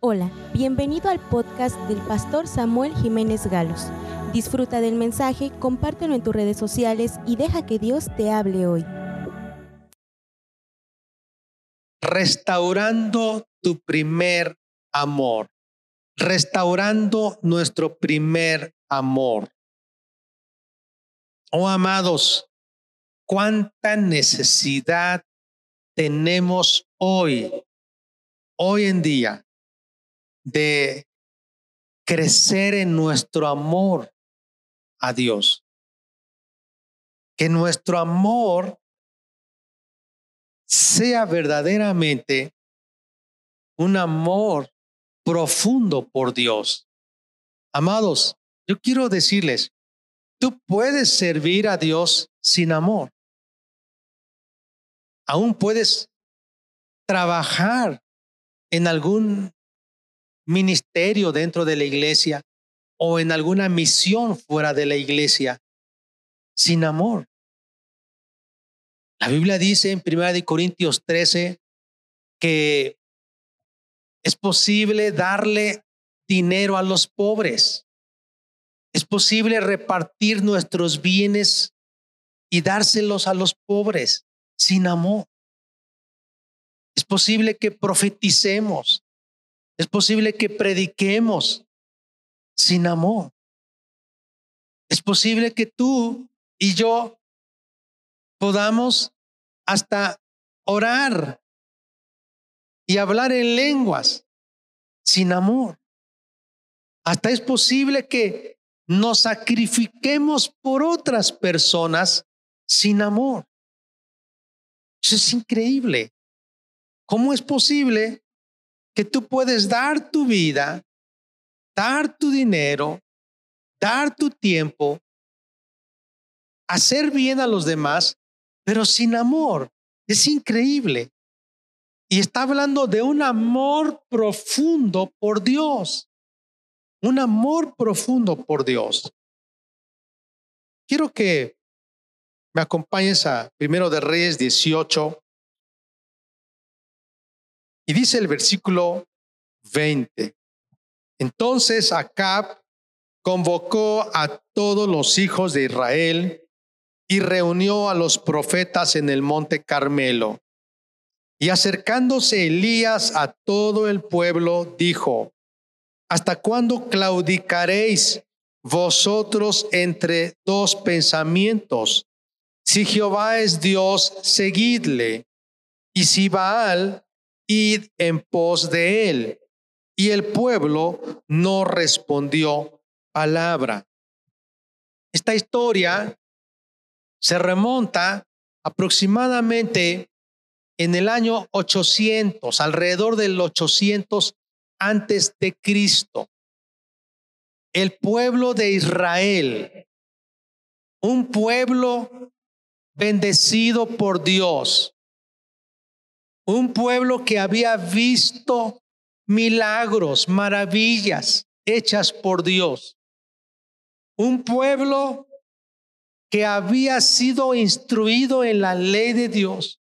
Hola, bienvenido al podcast del pastor Samuel Jiménez Galos. Disfruta del mensaje, compártelo en tus redes sociales y deja que Dios te hable hoy. Restaurando tu primer amor. Restaurando nuestro primer amor. Oh amados, cuánta necesidad tenemos hoy, hoy en día, de crecer en nuestro amor a Dios. Que nuestro amor sea verdaderamente un amor profundo por Dios. Amados, yo quiero decirles, tú puedes servir a Dios sin amor. Aún puedes trabajar en algún ministerio dentro de la iglesia o en alguna misión fuera de la iglesia sin amor. La Biblia dice en 1 Corintios 13 que es posible darle dinero a los pobres. Es posible repartir nuestros bienes y dárselos a los pobres sin amor. Es posible que profeticemos. Es posible que prediquemos sin amor. Es posible que tú y yo podamos hasta orar y hablar en lenguas sin amor. Hasta es posible que nos sacrifiquemos por otras personas sin amor. Eso es increíble. ¿Cómo es posible que tú puedes dar tu vida, dar tu dinero, dar tu tiempo, hacer bien a los demás, pero sin amor? Es increíble. Y está hablando de un amor profundo por Dios. Un amor profundo por Dios. Quiero que me acompañes a Primero de Reyes 18, y dice el versículo 20. Entonces Acab convocó a todos los hijos de Israel y reunió a los profetas en el monte Carmelo. Y acercándose Elías a todo el pueblo, dijo, ¿hasta cuándo claudicaréis vosotros entre dos pensamientos? Si Jehová es Dios, seguidle. Y si Baal, id en pos de él. Y el pueblo no respondió palabra. Esta historia se remonta aproximadamente en el año 800, alrededor del 800 antes de Cristo. El pueblo de Israel, un pueblo bendecido por Dios, un pueblo que había visto milagros, maravillas hechas por Dios. Un pueblo que había sido instruido en la ley de Dios.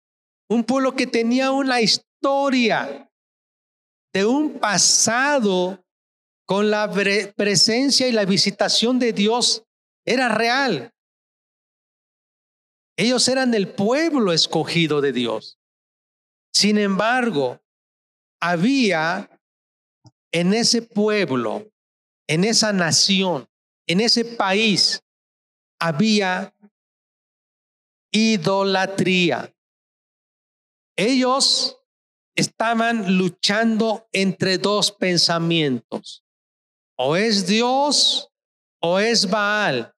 Un pueblo que tenía una historia de un pasado con la presencia y la visitación de Dios era real. Ellos eran el pueblo escogido de Dios. Sin embargo, había en ese pueblo, en esa nación, en ese país, había idolatría. Ellos estaban luchando entre dos pensamientos. O es Dios o es Baal.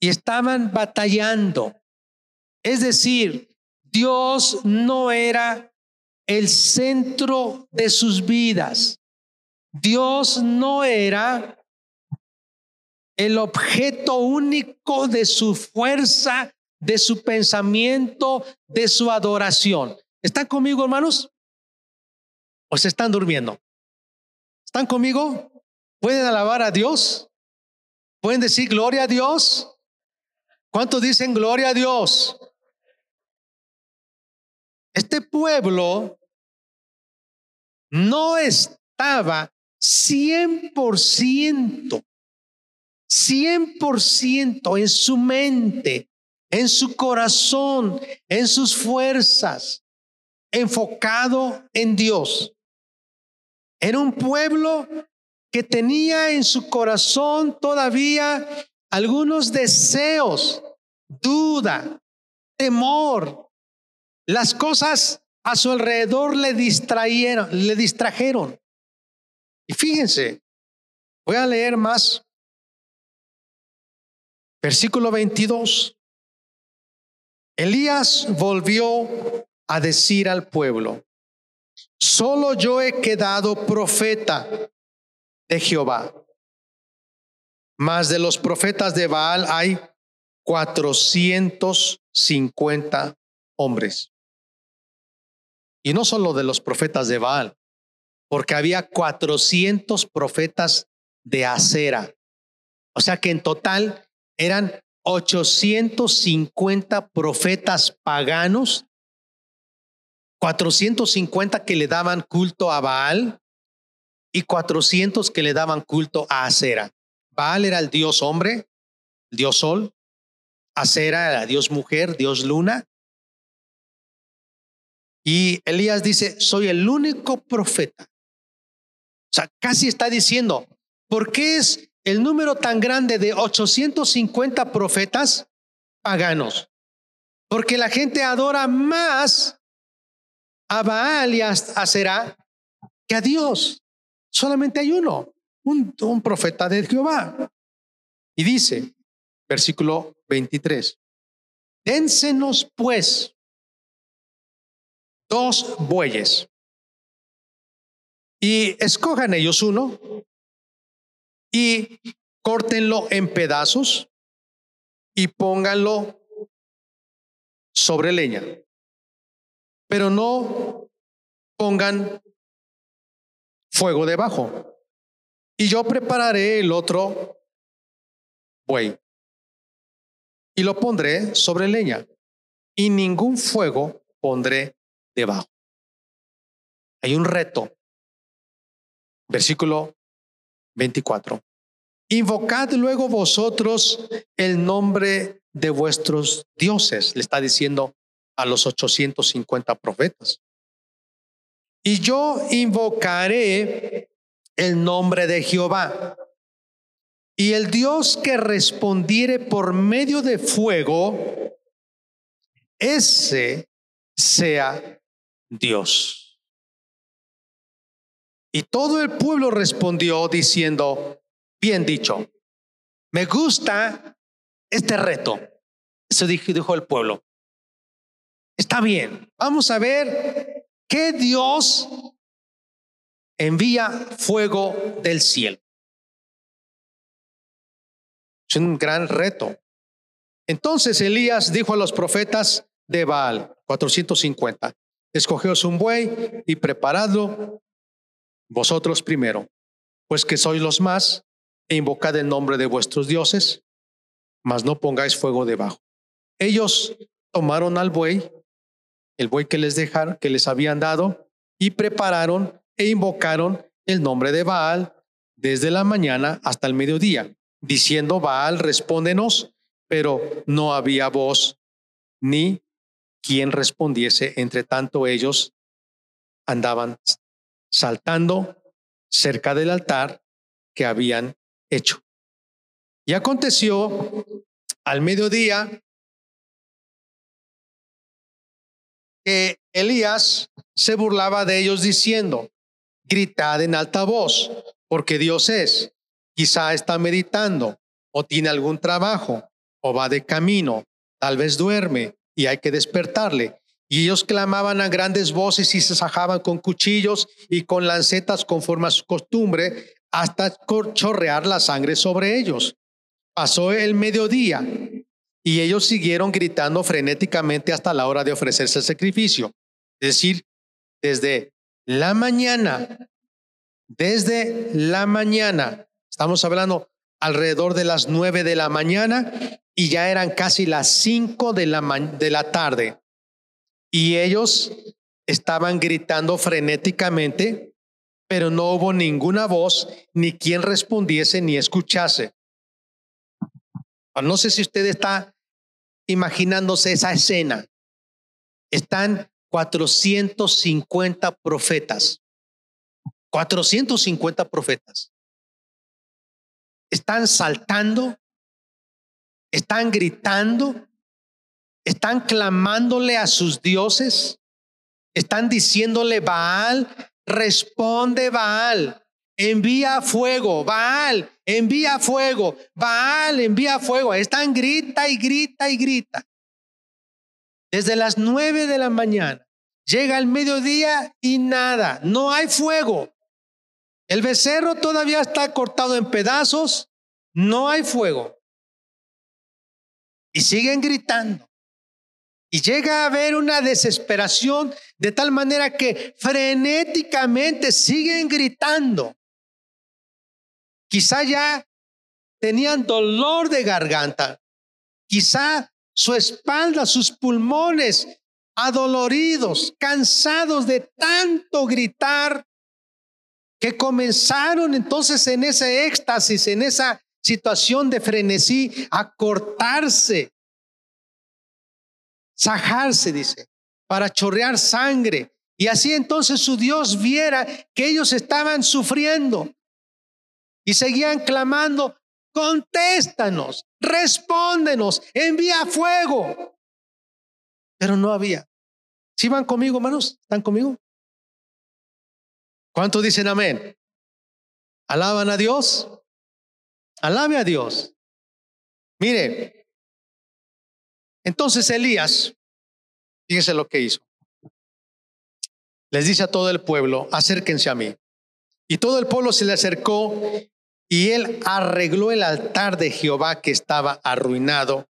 Y estaban batallando. Es decir, Dios no era el centro de sus vidas. Dios no era el objeto único de su fuerza, de su pensamiento, de su adoración. ¿Están conmigo, hermanos? ¿O se están durmiendo? ¿Están conmigo? ¿Pueden alabar a Dios? ¿Pueden decir gloria a Dios? ¿Cuántos dicen gloria a Dios? Este pueblo no estaba estaba 100%, 100% en su mente, en su corazón, en sus fuerzas, enfocado en Dios. Era un pueblo que tenía en su corazón todavía algunos deseos, duda, temor. Las cosas a su alrededor le distrayeron, le distrajeron. Y fíjense, voy a leer más. Versículo 22. Elías volvió a decir al pueblo, solo yo he quedado profeta de Jehová. Más de los profetas de Baal hay 450 hombres. Y no solo de los profetas de Baal, porque había 400 profetas de acera. O sea que en total eran 850 profetas paganos, 450 que le daban culto a Baal y 400 que le daban culto a Acera. Baal era el dios hombre, dios sol, Acera era dios mujer, dios luna. Y Elías dice, soy el único profeta. O sea, casi está diciendo, ¿por qué es el número tan grande de 850 profetas paganos? Porque la gente adora más a Baal y a Acera que a Dios. Solamente hay uno, un, un profeta de Jehová. Y dice, versículo 23, dénsenos pues dos bueyes y escojan ellos uno y córtenlo en pedazos y pónganlo sobre leña. Pero no pongan fuego debajo. Y yo prepararé el otro buey y lo pondré sobre leña y ningún fuego pondré debajo. Hay un reto. Versículo 24. Invocad luego vosotros el nombre de vuestros dioses, le está diciendo a los 850 profetas. Y yo invocaré el nombre de Jehová. Y el Dios que respondiere por medio de fuego, ese sea Dios. Y todo el pueblo respondió diciendo, bien dicho, me gusta este reto. Eso dijo, el pueblo. Está bien, vamos a ver qué Dios envía fuego del cielo. Es un gran reto. Entonces Elías dijo a los profetas de Baal, 450, escogeos un buey y preparadlo vosotros primero, pues que sois los más, e invocad el nombre de vuestros dioses, mas no pongáis fuego debajo. Ellos tomaron al buey, el buey que les dejaron, que les habían dado, y prepararon e invocaron el nombre de Baal desde la mañana hasta el mediodía diciendo, Baal, respóndenos, pero no había voz ni quien respondiese, entre tanto ellos andaban saltando cerca del altar que habían hecho. Y aconteció al mediodía que Elías se burlaba de ellos diciendo, gritad en alta voz, porque Dios es Quizá está meditando o tiene algún trabajo o va de camino, tal vez duerme y hay que despertarle. Y ellos clamaban a grandes voces y se sajaban con cuchillos y con lancetas conforme a su costumbre hasta chorrear la sangre sobre ellos. Pasó el mediodía y ellos siguieron gritando frenéticamente hasta la hora de ofrecerse el sacrificio. Es decir, desde la mañana, desde la mañana Estamos hablando alrededor de las nueve de la mañana y ya eran casi las cinco de la, de la tarde. Y ellos estaban gritando frenéticamente pero no hubo ninguna voz, ni quien respondiese, ni escuchase. Ah, no sé si usted está imaginándose esa escena. Están 450 profetas. 450 profetas. Están saltando, están gritando, están clamándole a sus dioses, están diciéndole, Baal, responde Baal, envía fuego, Baal, envía fuego, Baal, envía fuego. Están grita y grita y grita. Desde las nueve de la mañana llega el mediodía y nada, no hay fuego. El becerro todavía está cortado en pedazos, no hay fuego. Y siguen gritando. Y llega a haber una desesperación de tal manera que frenéticamente siguen gritando. Quizá ya tenían dolor de garganta. Quizá su espalda, sus pulmones adoloridos, cansados de tanto gritar, que comenzaron entonces en ese éxtasis, en esa situación de frenesí, a cortarse, sajarse, dice, para chorrear sangre. Y así entonces su Dios viera que ellos estaban sufriendo y seguían clamando, contéstanos, respóndenos, envía fuego. Pero no había. ¿Sí van conmigo, hermanos? ¿Están conmigo? ¿Cuántos dicen amén? ¿Alaban a Dios? Alabe a Dios. Mire, entonces Elías, fíjense lo que hizo. Les dice a todo el pueblo, acérquense a mí. Y todo el pueblo se le acercó y él arregló el altar de Jehová que estaba arruinado.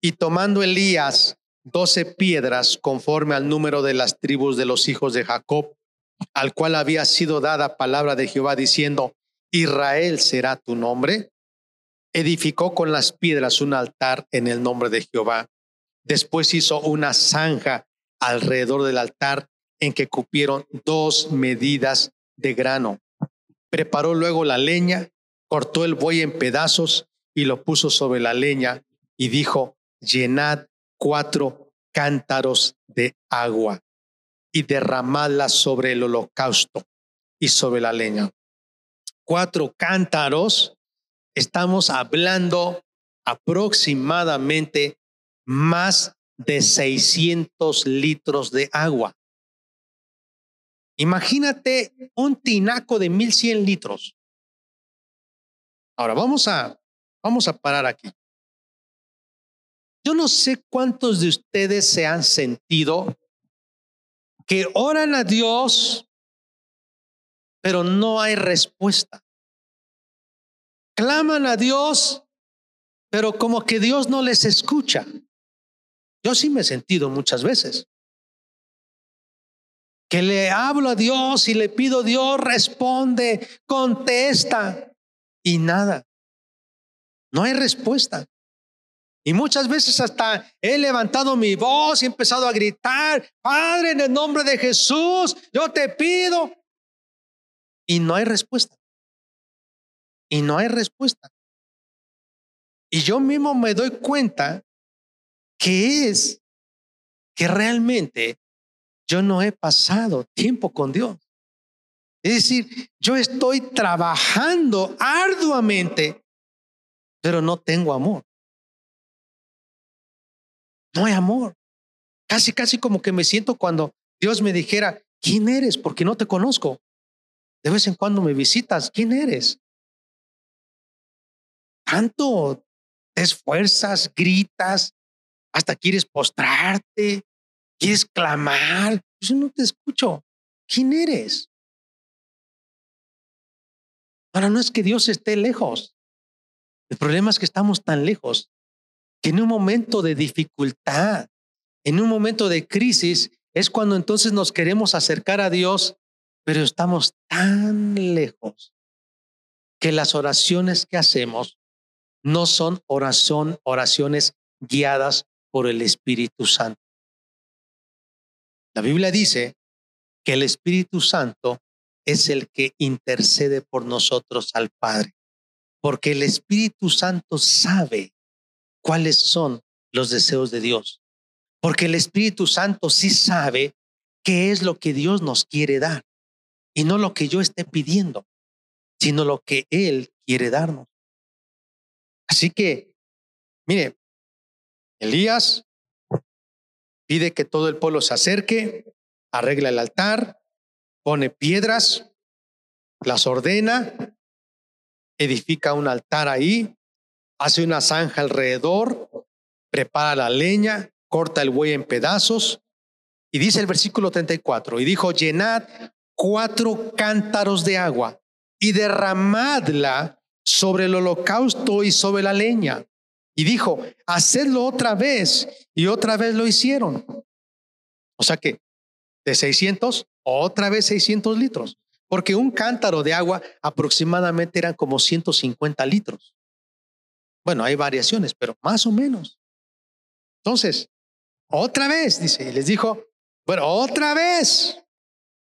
Y tomando Elías doce piedras conforme al número de las tribus de los hijos de Jacob, al cual había sido dada palabra de Jehová diciendo, Israel será tu nombre, edificó con las piedras un altar en el nombre de Jehová. Después hizo una zanja alrededor del altar en que cupieron dos medidas de grano. Preparó luego la leña, cortó el buey en pedazos y lo puso sobre la leña y dijo, llenad cuatro cántaros de agua y derramadla sobre el holocausto y sobre la leña. Cuatro cántaros, estamos hablando aproximadamente más de 600 litros de agua. Imagínate un tinaco de 1100 litros. Ahora vamos a vamos a parar aquí. Yo no sé cuántos de ustedes se han sentido que oran a Dios, pero no hay respuesta. Claman a Dios, pero como que Dios no les escucha. Yo sí me he sentido muchas veces. Que le hablo a Dios y le pido Dios, responde, contesta y nada. No hay respuesta. Y muchas veces hasta he levantado mi voz y he empezado a gritar, Padre, en el nombre de Jesús, yo te pido. Y no hay respuesta. Y no hay respuesta. Y yo mismo me doy cuenta que es que realmente yo no he pasado tiempo con Dios. Es decir, yo estoy trabajando arduamente, pero no tengo amor. No hay amor. Casi, casi como que me siento cuando Dios me dijera, ¿quién eres? Porque no te conozco. De vez en cuando me visitas, ¿quién eres? Tanto te esfuerzas, gritas, hasta quieres postrarte, quieres clamar. Yo no te escucho. ¿Quién eres? Ahora no es que Dios esté lejos. El problema es que estamos tan lejos que en un momento de dificultad, en un momento de crisis, es cuando entonces nos queremos acercar a Dios, pero estamos tan lejos que las oraciones que hacemos no son oración, oraciones guiadas por el Espíritu Santo. La Biblia dice que el Espíritu Santo es el que intercede por nosotros al Padre, porque el Espíritu Santo sabe cuáles son los deseos de Dios, porque el Espíritu Santo sí sabe qué es lo que Dios nos quiere dar, y no lo que yo esté pidiendo, sino lo que Él quiere darnos. Así que, mire, Elías pide que todo el pueblo se acerque, arregla el altar, pone piedras, las ordena, edifica un altar ahí, hace una zanja alrededor, prepara la leña, corta el buey en pedazos. Y dice el versículo 34, y dijo, llenad cuatro cántaros de agua y derramadla sobre el holocausto y sobre la leña. Y dijo, hacedlo otra vez. Y otra vez lo hicieron. O sea que de 600, otra vez 600 litros. Porque un cántaro de agua aproximadamente eran como 150 litros. Bueno, hay variaciones, pero más o menos. Entonces, otra vez, dice, y les dijo, bueno, otra vez.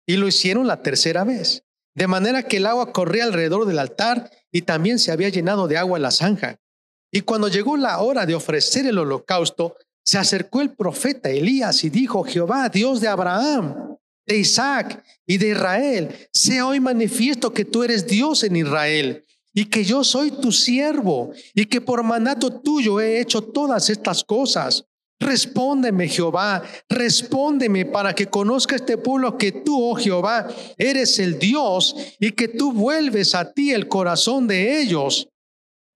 Y lo hicieron la tercera vez. De manera que el agua corría alrededor del altar y también se había llenado de agua la zanja. Y cuando llegó la hora de ofrecer el holocausto, se acercó el profeta Elías y dijo, Jehová, Dios de Abraham, de Isaac y de Israel, sea hoy manifiesto que tú eres Dios en Israel y que yo soy tu siervo y que por mandato tuyo he hecho todas estas cosas. Respóndeme, Jehová, respóndeme para que conozca este pueblo que tú, oh Jehová, eres el Dios y que tú vuelves a ti el corazón de ellos.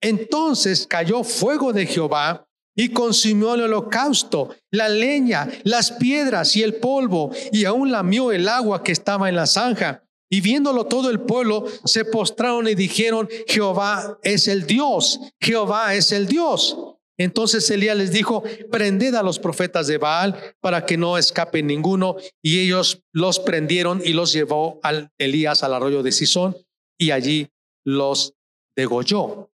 Entonces cayó fuego de Jehová y consumió el holocausto, la leña, las piedras y el polvo, y aún lamió el agua que estaba en la zanja. Y viéndolo todo el pueblo, se postraron y dijeron, Jehová es el Dios, Jehová es el Dios. Entonces Elías les dijo, prended a los profetas de Baal para que no escape ninguno. Y ellos los prendieron y los llevó al Elías al arroyo de Sison y allí los degolló.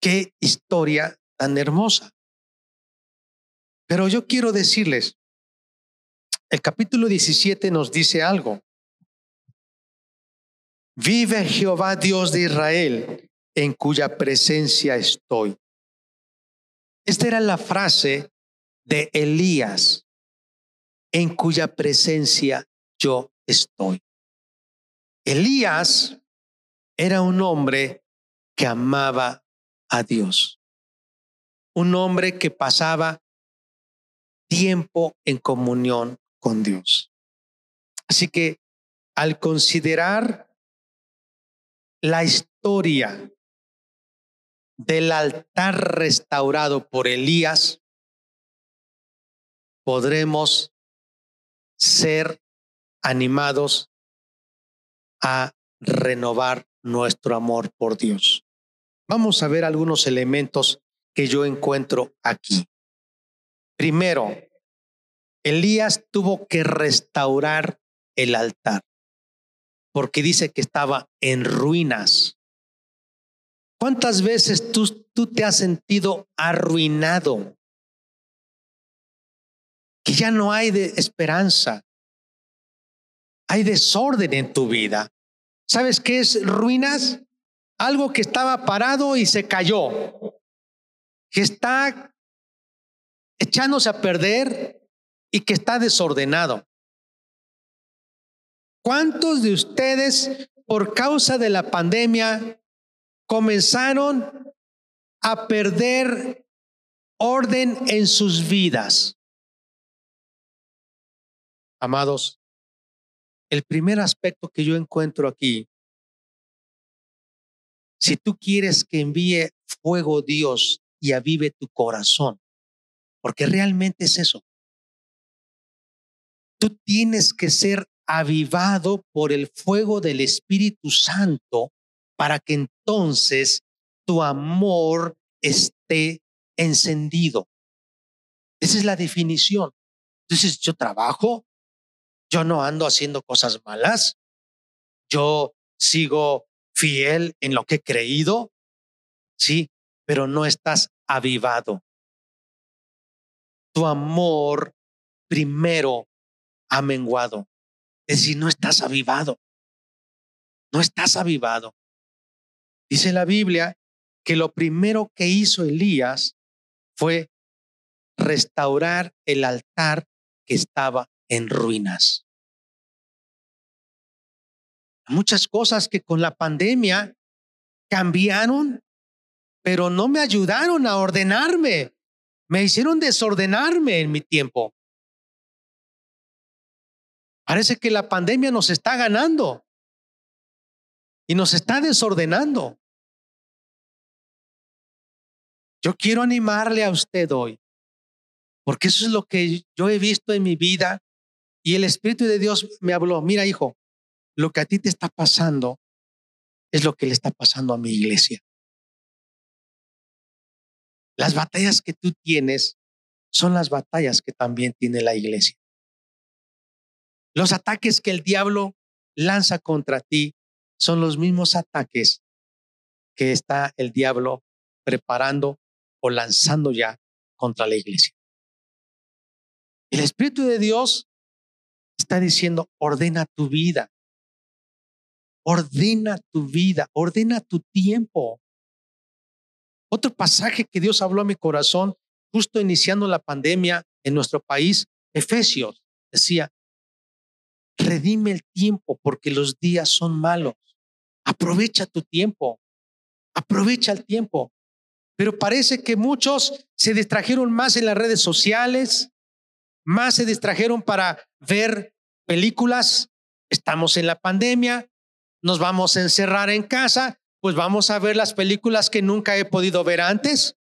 Qué historia tan hermosa. Pero yo quiero decirles, el capítulo 17 nos dice algo. Vive Jehová Dios de Israel, en cuya presencia estoy. Esta era la frase de Elías, en cuya presencia yo estoy. Elías era un hombre que amaba a Dios. Un hombre que pasaba tiempo en comunión con Dios. Así que al considerar la historia del altar restaurado por Elías, podremos ser animados a renovar nuestro amor por Dios. Vamos a ver algunos elementos que yo encuentro aquí. Primero, Elías tuvo que restaurar el altar porque dice que estaba en ruinas. ¿Cuántas veces tú, tú te has sentido arruinado? Que ya no hay de esperanza. Hay desorden en tu vida. ¿Sabes qué es ruinas? Algo que estaba parado y se cayó. Que está echándose a perder y que está desordenado. ¿Cuántos de ustedes, por causa de la pandemia, comenzaron a perder orden en sus vidas? Amados, el primer aspecto que yo encuentro aquí, si tú quieres que envíe fuego Dios y avive tu corazón, porque realmente es eso, tú tienes que ser avivado por el fuego del Espíritu Santo para que entonces tu amor esté encendido. Esa es la definición. Entonces yo trabajo, yo no ando haciendo cosas malas, yo sigo fiel en lo que he creído, sí, pero no estás avivado. Tu amor primero ha menguado. Es decir, no estás avivado. No estás avivado. Dice la Biblia que lo primero que hizo Elías fue restaurar el altar que estaba en ruinas. Muchas cosas que con la pandemia cambiaron, pero no me ayudaron a ordenarme. Me hicieron desordenarme en mi tiempo. Parece que la pandemia nos está ganando y nos está desordenando. Yo quiero animarle a usted hoy, porque eso es lo que yo he visto en mi vida y el Espíritu de Dios me habló, mira hijo, lo que a ti te está pasando es lo que le está pasando a mi iglesia. Las batallas que tú tienes son las batallas que también tiene la iglesia. Los ataques que el diablo lanza contra ti son los mismos ataques que está el diablo preparando o lanzando ya contra la iglesia. El Espíritu de Dios está diciendo, ordena tu vida, ordena tu vida, ordena tu tiempo. Otro pasaje que Dios habló a mi corazón justo iniciando la pandemia en nuestro país, Efesios, decía, redime el tiempo porque los días son malos. Aprovecha tu tiempo, aprovecha el tiempo. Pero parece que muchos se distrajeron más en las redes sociales, más se distrajeron para ver películas. Estamos en la pandemia, nos vamos a encerrar en casa, pues vamos a ver las películas que nunca he podido ver antes.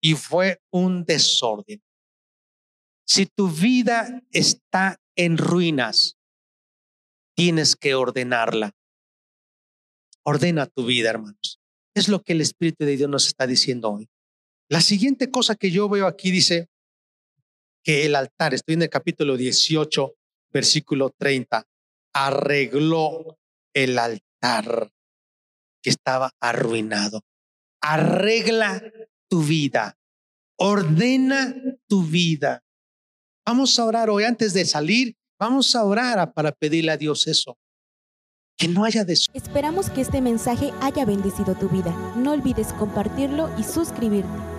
Y fue un desorden. Si tu vida está en ruinas, tienes que ordenarla. Ordena tu vida, hermanos. Es lo que el Espíritu de Dios nos está diciendo hoy. La siguiente cosa que yo veo aquí dice que el altar, estoy en el capítulo 18, versículo 30, arregló el altar que estaba arruinado. Arregla tu vida, ordena tu vida. Vamos a orar hoy antes de salir, vamos a orar para pedirle a Dios eso. Que no haya de Esperamos que este mensaje haya bendecido tu vida. No olvides compartirlo y suscribirte.